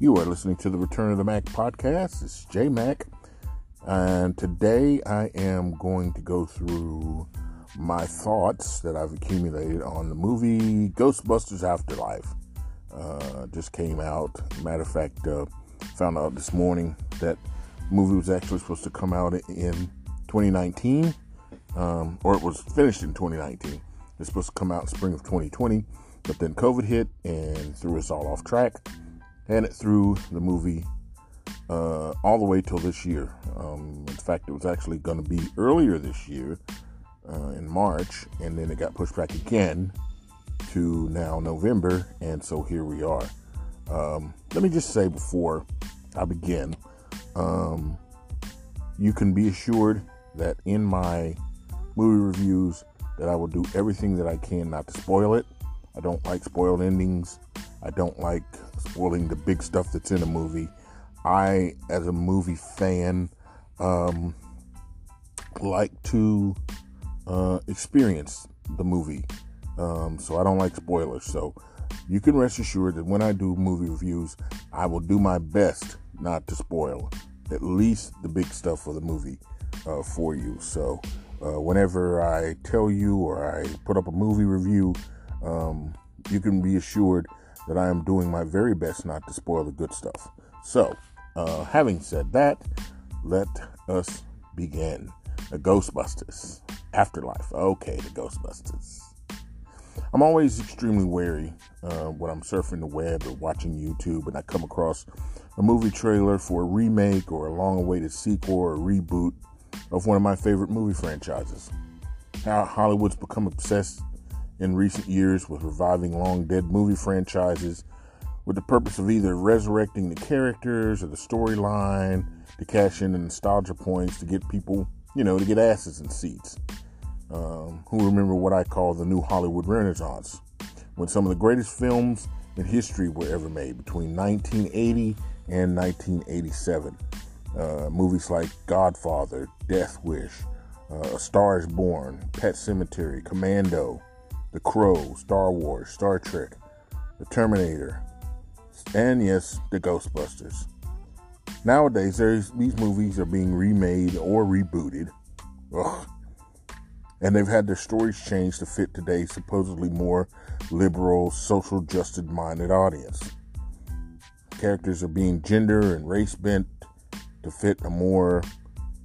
You are listening to the Return of the Mac podcast. It's J Mac, and today I am going to go through my thoughts that I've accumulated on the movie Ghostbusters Afterlife. Uh, just came out. Matter of fact, uh, found out this morning that movie was actually supposed to come out in 2019, um, or it was finished in 2019. It's supposed to come out in spring of 2020, but then COVID hit and threw us all off track, and it threw the movie uh, all the way till this year. Um, in fact, it was actually going to be earlier this year uh, in March, and then it got pushed back again to now November, and so here we are. Um, let me just say before I begin, um, you can be assured that in my movie reviews that I will do everything that I can not to spoil it. I don't like spoiled endings. I don't like spoiling the big stuff that's in a movie. I, as a movie fan, um, like to uh, experience the movie. Um, so I don't like spoilers. So you can rest assured that when I do movie reviews, I will do my best not to spoil at least the big stuff of the movie uh, for you. So uh, whenever I tell you or I put up a movie review, um, you can be assured that I am doing my very best not to spoil the good stuff. So, uh, having said that, let us begin. The Ghostbusters Afterlife. Okay, the Ghostbusters. I'm always extremely wary uh, when I'm surfing the web or watching YouTube and I come across a movie trailer for a remake or a long awaited sequel or reboot of one of my favorite movie franchises. How Hollywood's become obsessed in recent years with reviving long dead movie franchises with the purpose of either resurrecting the characters or the storyline to cash in the nostalgia points to get people, you know, to get asses in seats. Um, who remember what I call the new Hollywood Renaissance, when some of the greatest films in history were ever made between 1980 and 1987. Uh, movies like Godfather, Death Wish, uh, A Star is Born, Pet Sematary, Commando, The Crow, Star Wars, Star Trek, The Terminator, and yes, The Ghostbusters. Nowadays, these movies are being remade or rebooted. Ugh. And they've had their stories changed to fit today's supposedly more liberal, social justice minded audience. Characters are being gender and race bent to fit a more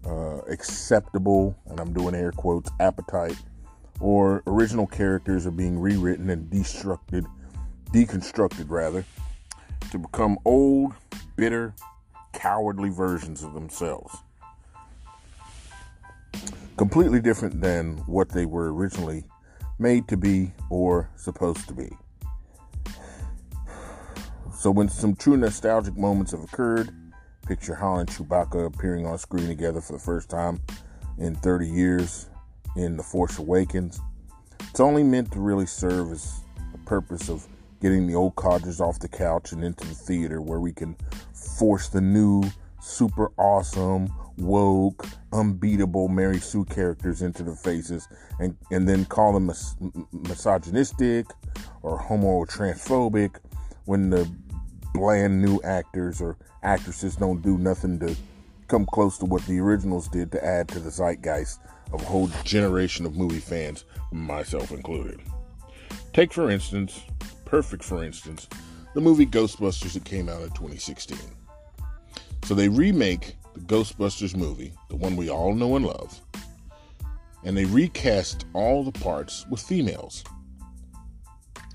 uh, acceptable, and I'm doing air quotes, appetite, or original characters are being rewritten and destructed, deconstructed rather, to become old, bitter, cowardly versions of themselves. Completely different than what they were originally made to be or supposed to be. So, when some true nostalgic moments have occurred, Picture Han and Chewbacca appearing on screen together for the first time in 30 years in The Force Awakens. It's only meant to really serve as a purpose of getting the old codgers off the couch and into the theater where we can force the new, super awesome, woke, unbeatable Mary Sue characters into the faces and, and then call them mis- misogynistic or homo transphobic when the bland new actors or actresses don't do nothing to come close to what the originals did to add to the zeitgeist of a whole generation of movie fans, myself included. Take, for instance, perfect for instance, the movie Ghostbusters that came out in 2016. So they remake the Ghostbusters movie, the one we all know and love, and they recast all the parts with females.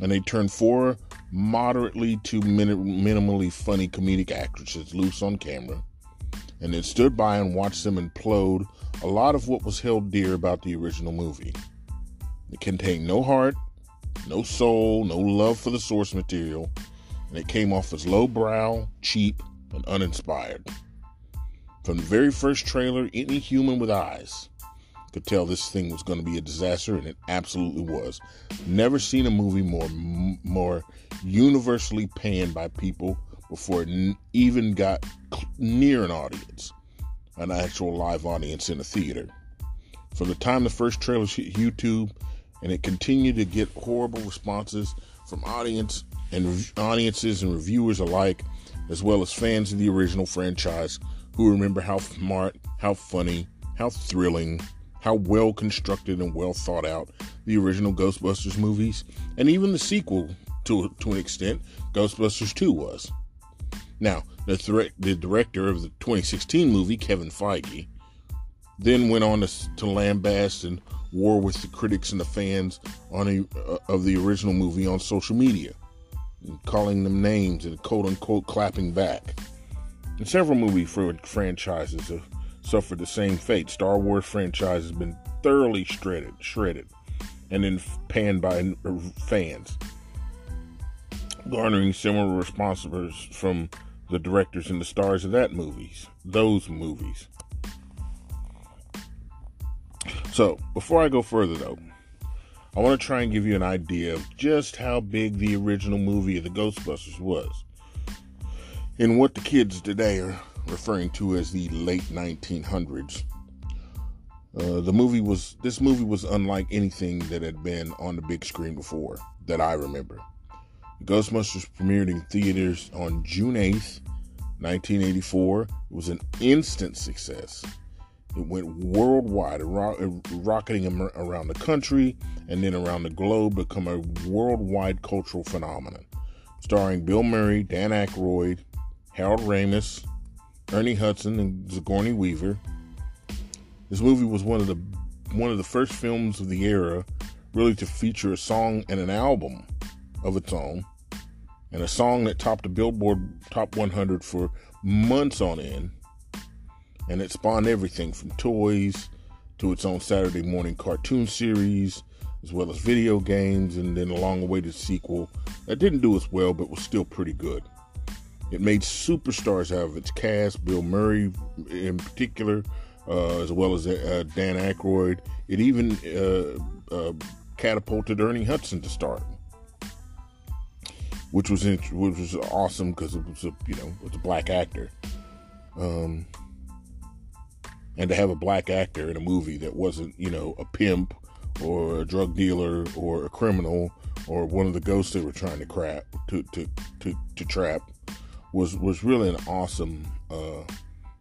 And they turn four moderately to minimally funny comedic actresses loose on camera, and then stood by and watched them implode a lot of what was held dear about the original movie. It contained no heart, no soul, no love for the source material, and it came off as lowbrow, cheap, and uninspired. From the very first trailer, any human with eyes could tell this thing was going to be a disaster, and it absolutely was. Never seen a movie more more universally panned by people before it even got near an audience, an actual live audience in a theater. From the time the first trailer hit YouTube, and it continued to get horrible responses from audience and audiences and reviewers alike, as well as fans of the original franchise who remember how smart, how funny, how thrilling, how well constructed and well thought out the original Ghostbusters movies, and even the sequel to, to an extent, Ghostbusters 2 was. Now, the, thre- the director of the 2016 movie, Kevin Feige, then went on to, to lambast and war with the critics and the fans on a, uh, of the original movie on social media, calling them names and quote unquote clapping back. And several movie franchises have suffered the same fate. Star Wars franchise has been thoroughly shredded, shredded, and then panned by fans, garnering similar responses from the directors and the stars of that movies, those movies. So, before I go further though, I want to try and give you an idea of just how big the original movie of the Ghostbusters was. And what the kids today are referring to as the late 1900s. Uh, the movie was this movie was unlike anything that had been on the big screen before that I remember. Ghostbusters premiered in theaters on June 8th, 1984. It was an instant success. It went worldwide, rocketing around the country and then around the globe, become a worldwide cultural phenomenon. Starring Bill Murray, Dan Aykroyd, Harold Ramis, Ernie Hudson, and Sigourney Weaver. This movie was one of the one of the first films of the era really to feature a song and an album of its own and a song that topped the Billboard Top 100 for months on end. And it spawned everything from toys to its own Saturday morning cartoon series, as well as video games, and then along the way to sequel that didn't do as well, but was still pretty good. It made superstars out of its cast, Bill Murray in particular, uh, as well as uh, Dan Aykroyd. It even uh, uh catapulted Ernie Hudson to stardom which was which was awesome because it was a you know it was a black actor, um, and to have a black actor in a movie that wasn't you know a pimp or a drug dealer or a criminal or one of the ghosts they were trying to crap to to to, to trap was was really an awesome uh,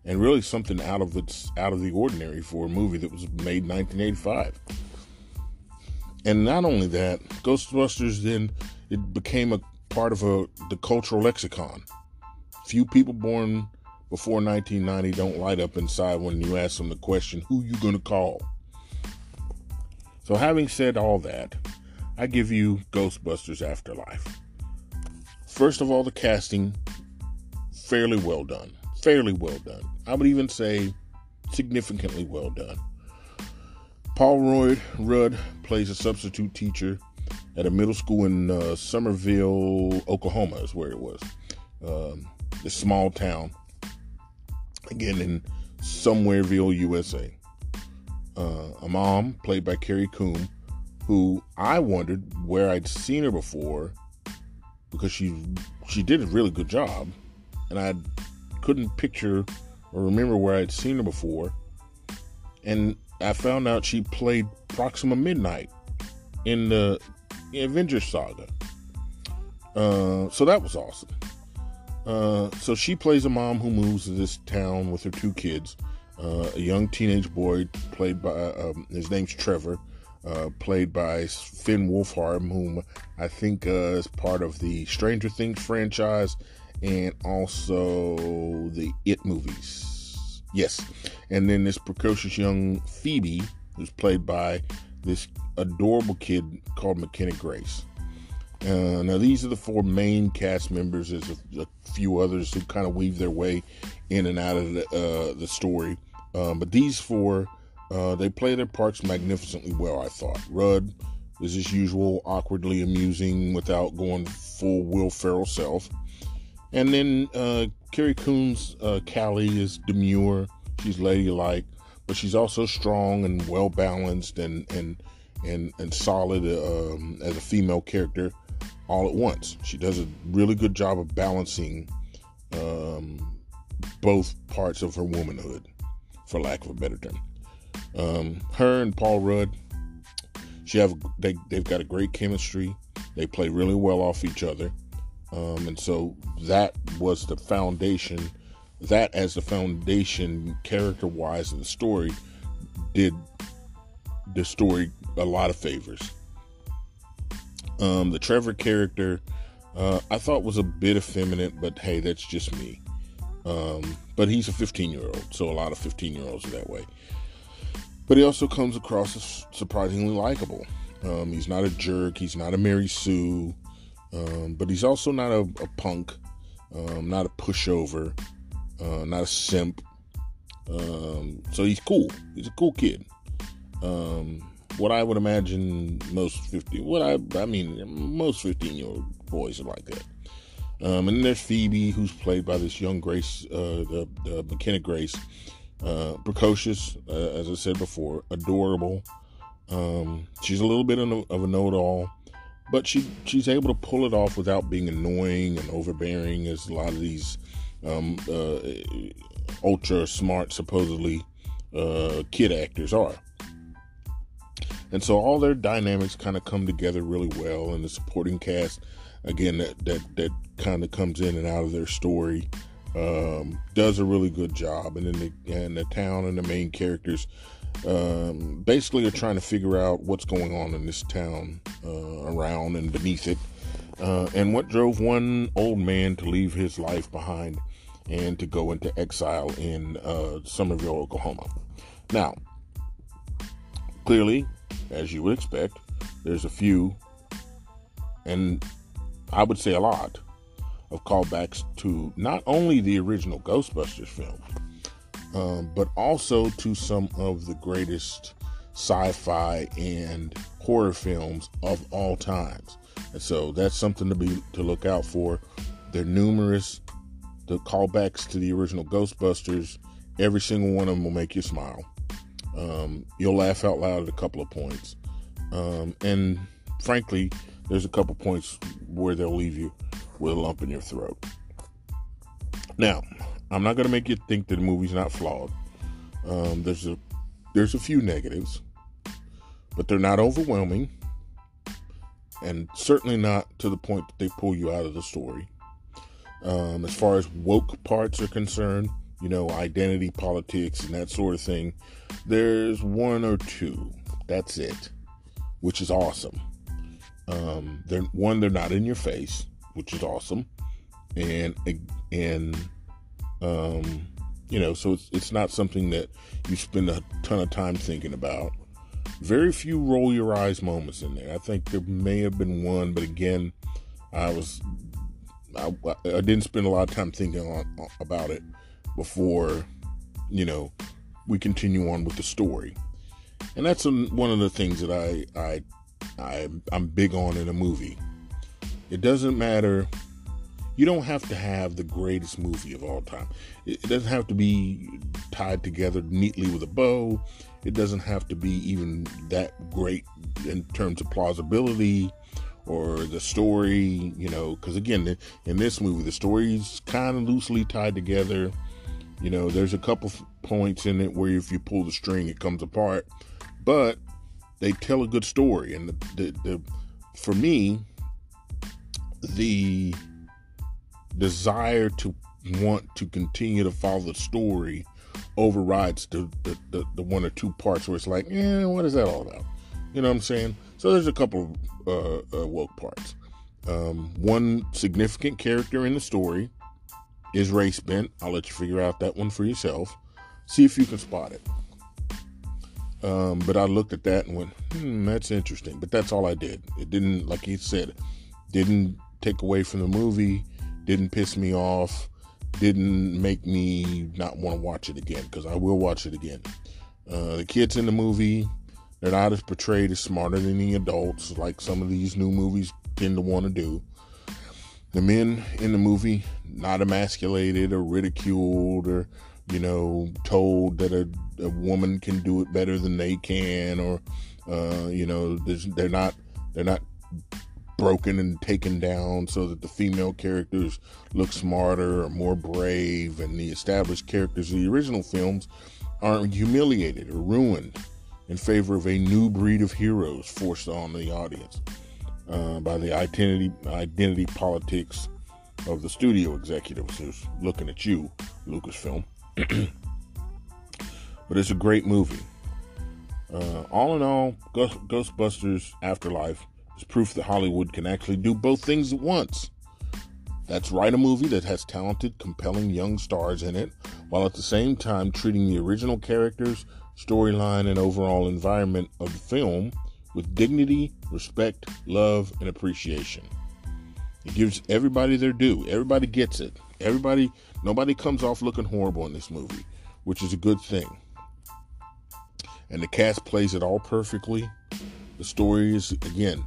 and really something out of its out of the ordinary for a movie that was made in 1985. And not only that, Ghostbusters then it became a part of a, the cultural lexicon. Few people born before 1990 don't light up inside when you ask them the question, who you to call? So having said all that, I give you Ghostbusters Afterlife. First of all, the casting, fairly well done. Fairly well done. I would even say significantly well done. Paul Roy Rudd plays a substitute teacher at a middle school in uh, Summerville, Oklahoma, is where it was. Um, this small town, again in Somewhereville, USA. Uh, a mom played by Carrie Coon, who I wondered where I'd seen her before because she she did a really good job, and I couldn't picture or remember where I'd seen her before. And I found out she played Proxima Midnight in the Avengers Saga. Uh, so that was awesome. Uh, so she plays a mom who moves to this town with her two kids. Uh, a young teenage boy played by um, his name's Trevor, uh, played by Finn Wolfhard, whom I think uh, is part of the Stranger Things franchise and also the It movies. Yes, and then this precocious young Phoebe, who's played by this adorable kid called McKenna Grace. Uh, now, these are the four main cast members. There's a, a few others who kind of weave their way in and out of the, uh, the story. Um, but these four, uh, they play their parts magnificently well, I thought. Rudd is his usual, awkwardly amusing without going full Will Ferrell self. And then uh, Carrie Coon's uh, Callie is demure. She's ladylike, but she's also strong and well balanced and, and and and solid um, as a female character all at once. She does a really good job of balancing um, both parts of her womanhood, for lack of a better term. Um, her and Paul Rudd, she have they they've got a great chemistry. They play really well off each other. Um, and so that was the foundation. That as the foundation, character wise, of the story, did the story a lot of favors. Um, the Trevor character, uh, I thought was a bit effeminate, but hey, that's just me. Um, but he's a 15 year old, so a lot of 15 year olds are that way. But he also comes across as surprisingly likable. Um, he's not a jerk. He's not a Mary Sue. Um, but he's also not a, a punk, um, not a pushover, uh, not a simp. Um, so he's cool. He's a cool kid. Um, what I would imagine most 50, what I, I mean, most 15 year old boys are like that. Um, and then there's Phoebe, who's played by this young Grace, uh, the, the McKenna Grace, uh, precocious, uh, as I said before, adorable. Um, she's a little bit of a, know-it-all, but she she's able to pull it off without being annoying and overbearing, as a lot of these um, uh, ultra smart, supposedly uh, kid actors are. And so all their dynamics kind of come together really well, and the supporting cast, again, that that that kind of comes in and out of their story um, does a really good job, and then the, and the town and the main characters um, basically are trying to figure out what's going on in this town, uh, around and beneath it, uh, and what drove one old man to leave his life behind and to go into exile in uh, Summerville, Oklahoma. Now, clearly, as you would expect, there's a few, and I would say a lot, of callbacks to not only the original Ghostbusters film, um, but also to some of the greatest sci-fi and horror films of all times. And so that's something to be to look out for. They're numerous. The callbacks to the original Ghostbusters, every single one of them will make you smile. Um, you'll laugh out loud at a couple of points. Um, and frankly, there's a couple points where they'll leave you with a lump in your throat. Now, I'm not going to make you think that the movie's not flawed. Um, there's a there's a few negatives, but they're not overwhelming, and certainly not to the point that they pull you out of the story. Um, as far as woke parts are concerned, you know, identity politics and that sort of thing, there's one or two. That's it, which is awesome. Um, they're one, they're not in your face which is awesome, and and um, you know, so it's it's not something that you spend a ton of time thinking about. Very few roll your eyes moments in there. I think there may have been one, but again, I was I, I didn't spend a lot of time thinking on, about it before, you know, we continue on with the story. And that's one of the things that I I I I'm big on in a movie. It doesn't matter. You don't have to have the greatest movie of all time. It doesn't have to be tied together neatly with a bow. It doesn't have to be even that great in terms of plausibility or the story, you know, because again, in this movie, the story's kind of loosely tied together. You know, there's a couple points in it where if you pull the string, it comes apart, but they tell a good story. And the, the, the for me, the desire to want to continue to follow the story overrides the, the, the, the, one or two parts where it's like, yeah, what is that all about? You know what I'm saying? So there's a couple of uh, uh, woke parts. Um, one significant character in the story is race bent. I'll let you figure out that one for yourself. See if you can spot it. Um, but I looked at that and went, hmm, that's interesting. But that's all I did. It didn't, like he said, didn't take away from the movie, didn't piss me off, didn't make me not want to watch it again because I will watch it again. Uh, the kids in the movie, they're not as portrayed as smarter than the adults like some of these new movies tend to want to do. The men in the movie, not emasculated or ridiculed or, you know, told that a, a woman can do it better than they can or, uh, you know, they're not they're not broken and taken down so that the female characters look smarter or more brave, and the established characters of the original films aren't humiliated or ruined in favor of a new breed of heroes forced on the audience uh, by the identity identity politics of the studio executives who's looking at you, Lucasfilm. but it's a great movie. Uh, all in all, Ghostbusters Afterlife is proof that Hollywood can actually do both things at once. That's write a movie that has talented, compelling young stars in it, while at the same time treating the original characters, storyline, and overall environment of the film with dignity, respect, love, and appreciation. It gives everybody their due. Everybody gets it. Everybody, nobody comes off looking horrible in this movie, which is a good thing. And the cast plays it all perfectly. The story is, again,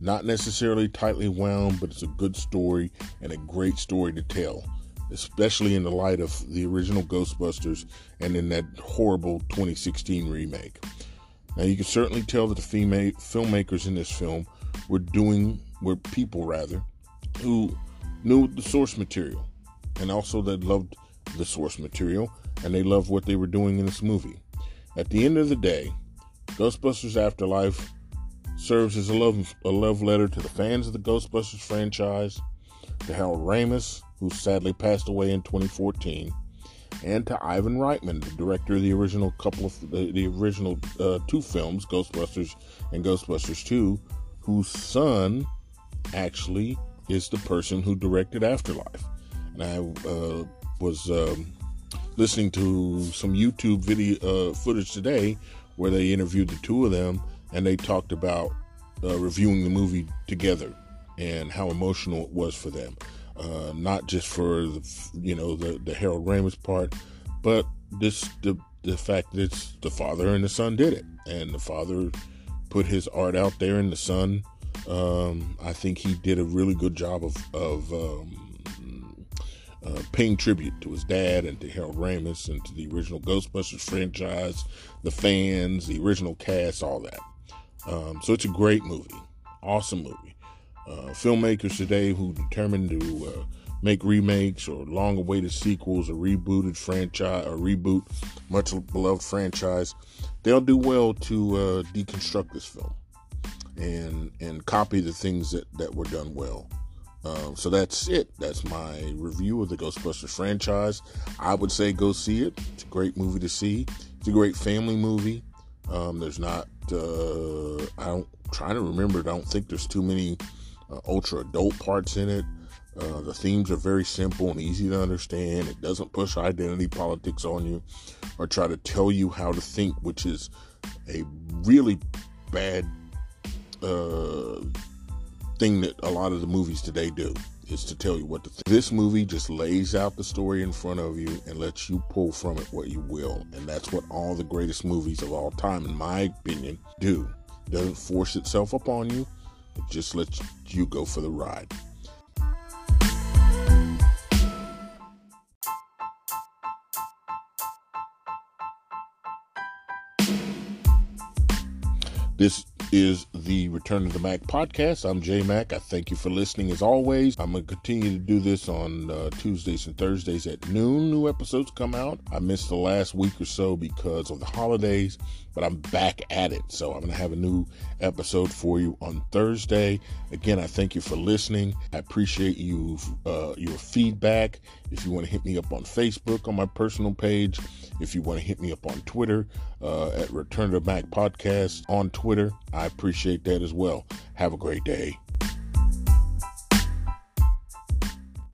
not necessarily tightly wound, but it's a good story and a great story to tell, especially in the light of the original Ghostbusters and in that horrible 2016 remake. Now, you can certainly tell that the female filmmakers in this film were doing, were people rather, who knew the source material and also that loved the source material and they loved what they were doing in this movie. At the end of the day, Ghostbusters Afterlife serves as a love, a love letter to the fans of the Ghostbusters franchise, to Harold Ramis, who sadly passed away in 2014, and to Ivan Reitman, the director of the original couple of the, the original uh, two films, Ghostbusters and Ghostbusters 2, whose son actually is the person who directed Afterlife. And I uh, was um, listening to some YouTube video uh, footage today where they interviewed the two of them and they talked about uh, reviewing the movie together and how emotional it was for them. Uh, not just for the, you know the the Harold Ramis part, but this the the fact that it's the father and the son did it, and the father put his art out there, and the son, um, I think he did a really good job of of um, uh, paying tribute to his dad and to Harold Ramis and to the original Ghostbusters franchise, the fans, the original cast, all that. Um, so it's a great movie, awesome movie. Uh, filmmakers today who determined to uh, make remakes or long-awaited sequels or rebooted franchise or reboot much beloved franchise, they'll do well to uh, deconstruct this film and and copy the things that that were done well. Um, so that's it. That's my review of the Ghostbusters franchise. I would say go see it. It's a great movie to see. It's a great family movie. Um, there's not uh, I don't trying to remember. I don't think there's too many uh, ultra adult parts in it. Uh, the themes are very simple and easy to understand. It doesn't push identity politics on you or try to tell you how to think, which is a really bad uh, thing that a lot of the movies today do is to tell you what to think. This movie just lays out the story in front of you and lets you pull from it what you will. And that's what all the greatest movies of all time, in my opinion, do. Doesn't force itself upon you, it just lets you go for the ride. This is the Return of the Mac podcast. I'm J Mac. I thank you for listening as always. I'm going to continue to do this on uh, Tuesdays and Thursdays at noon. New episodes come out. I missed the last week or so because of the holidays, but I'm back at it. So I'm going to have a new episode for you on Thursday. Again, I thank you for listening. I appreciate you uh, your feedback. If you want to hit me up on Facebook on my personal page, if you want to hit me up on Twitter uh, at Return of the Mac Podcast on Twitter, I appreciate that as well. Have a great day.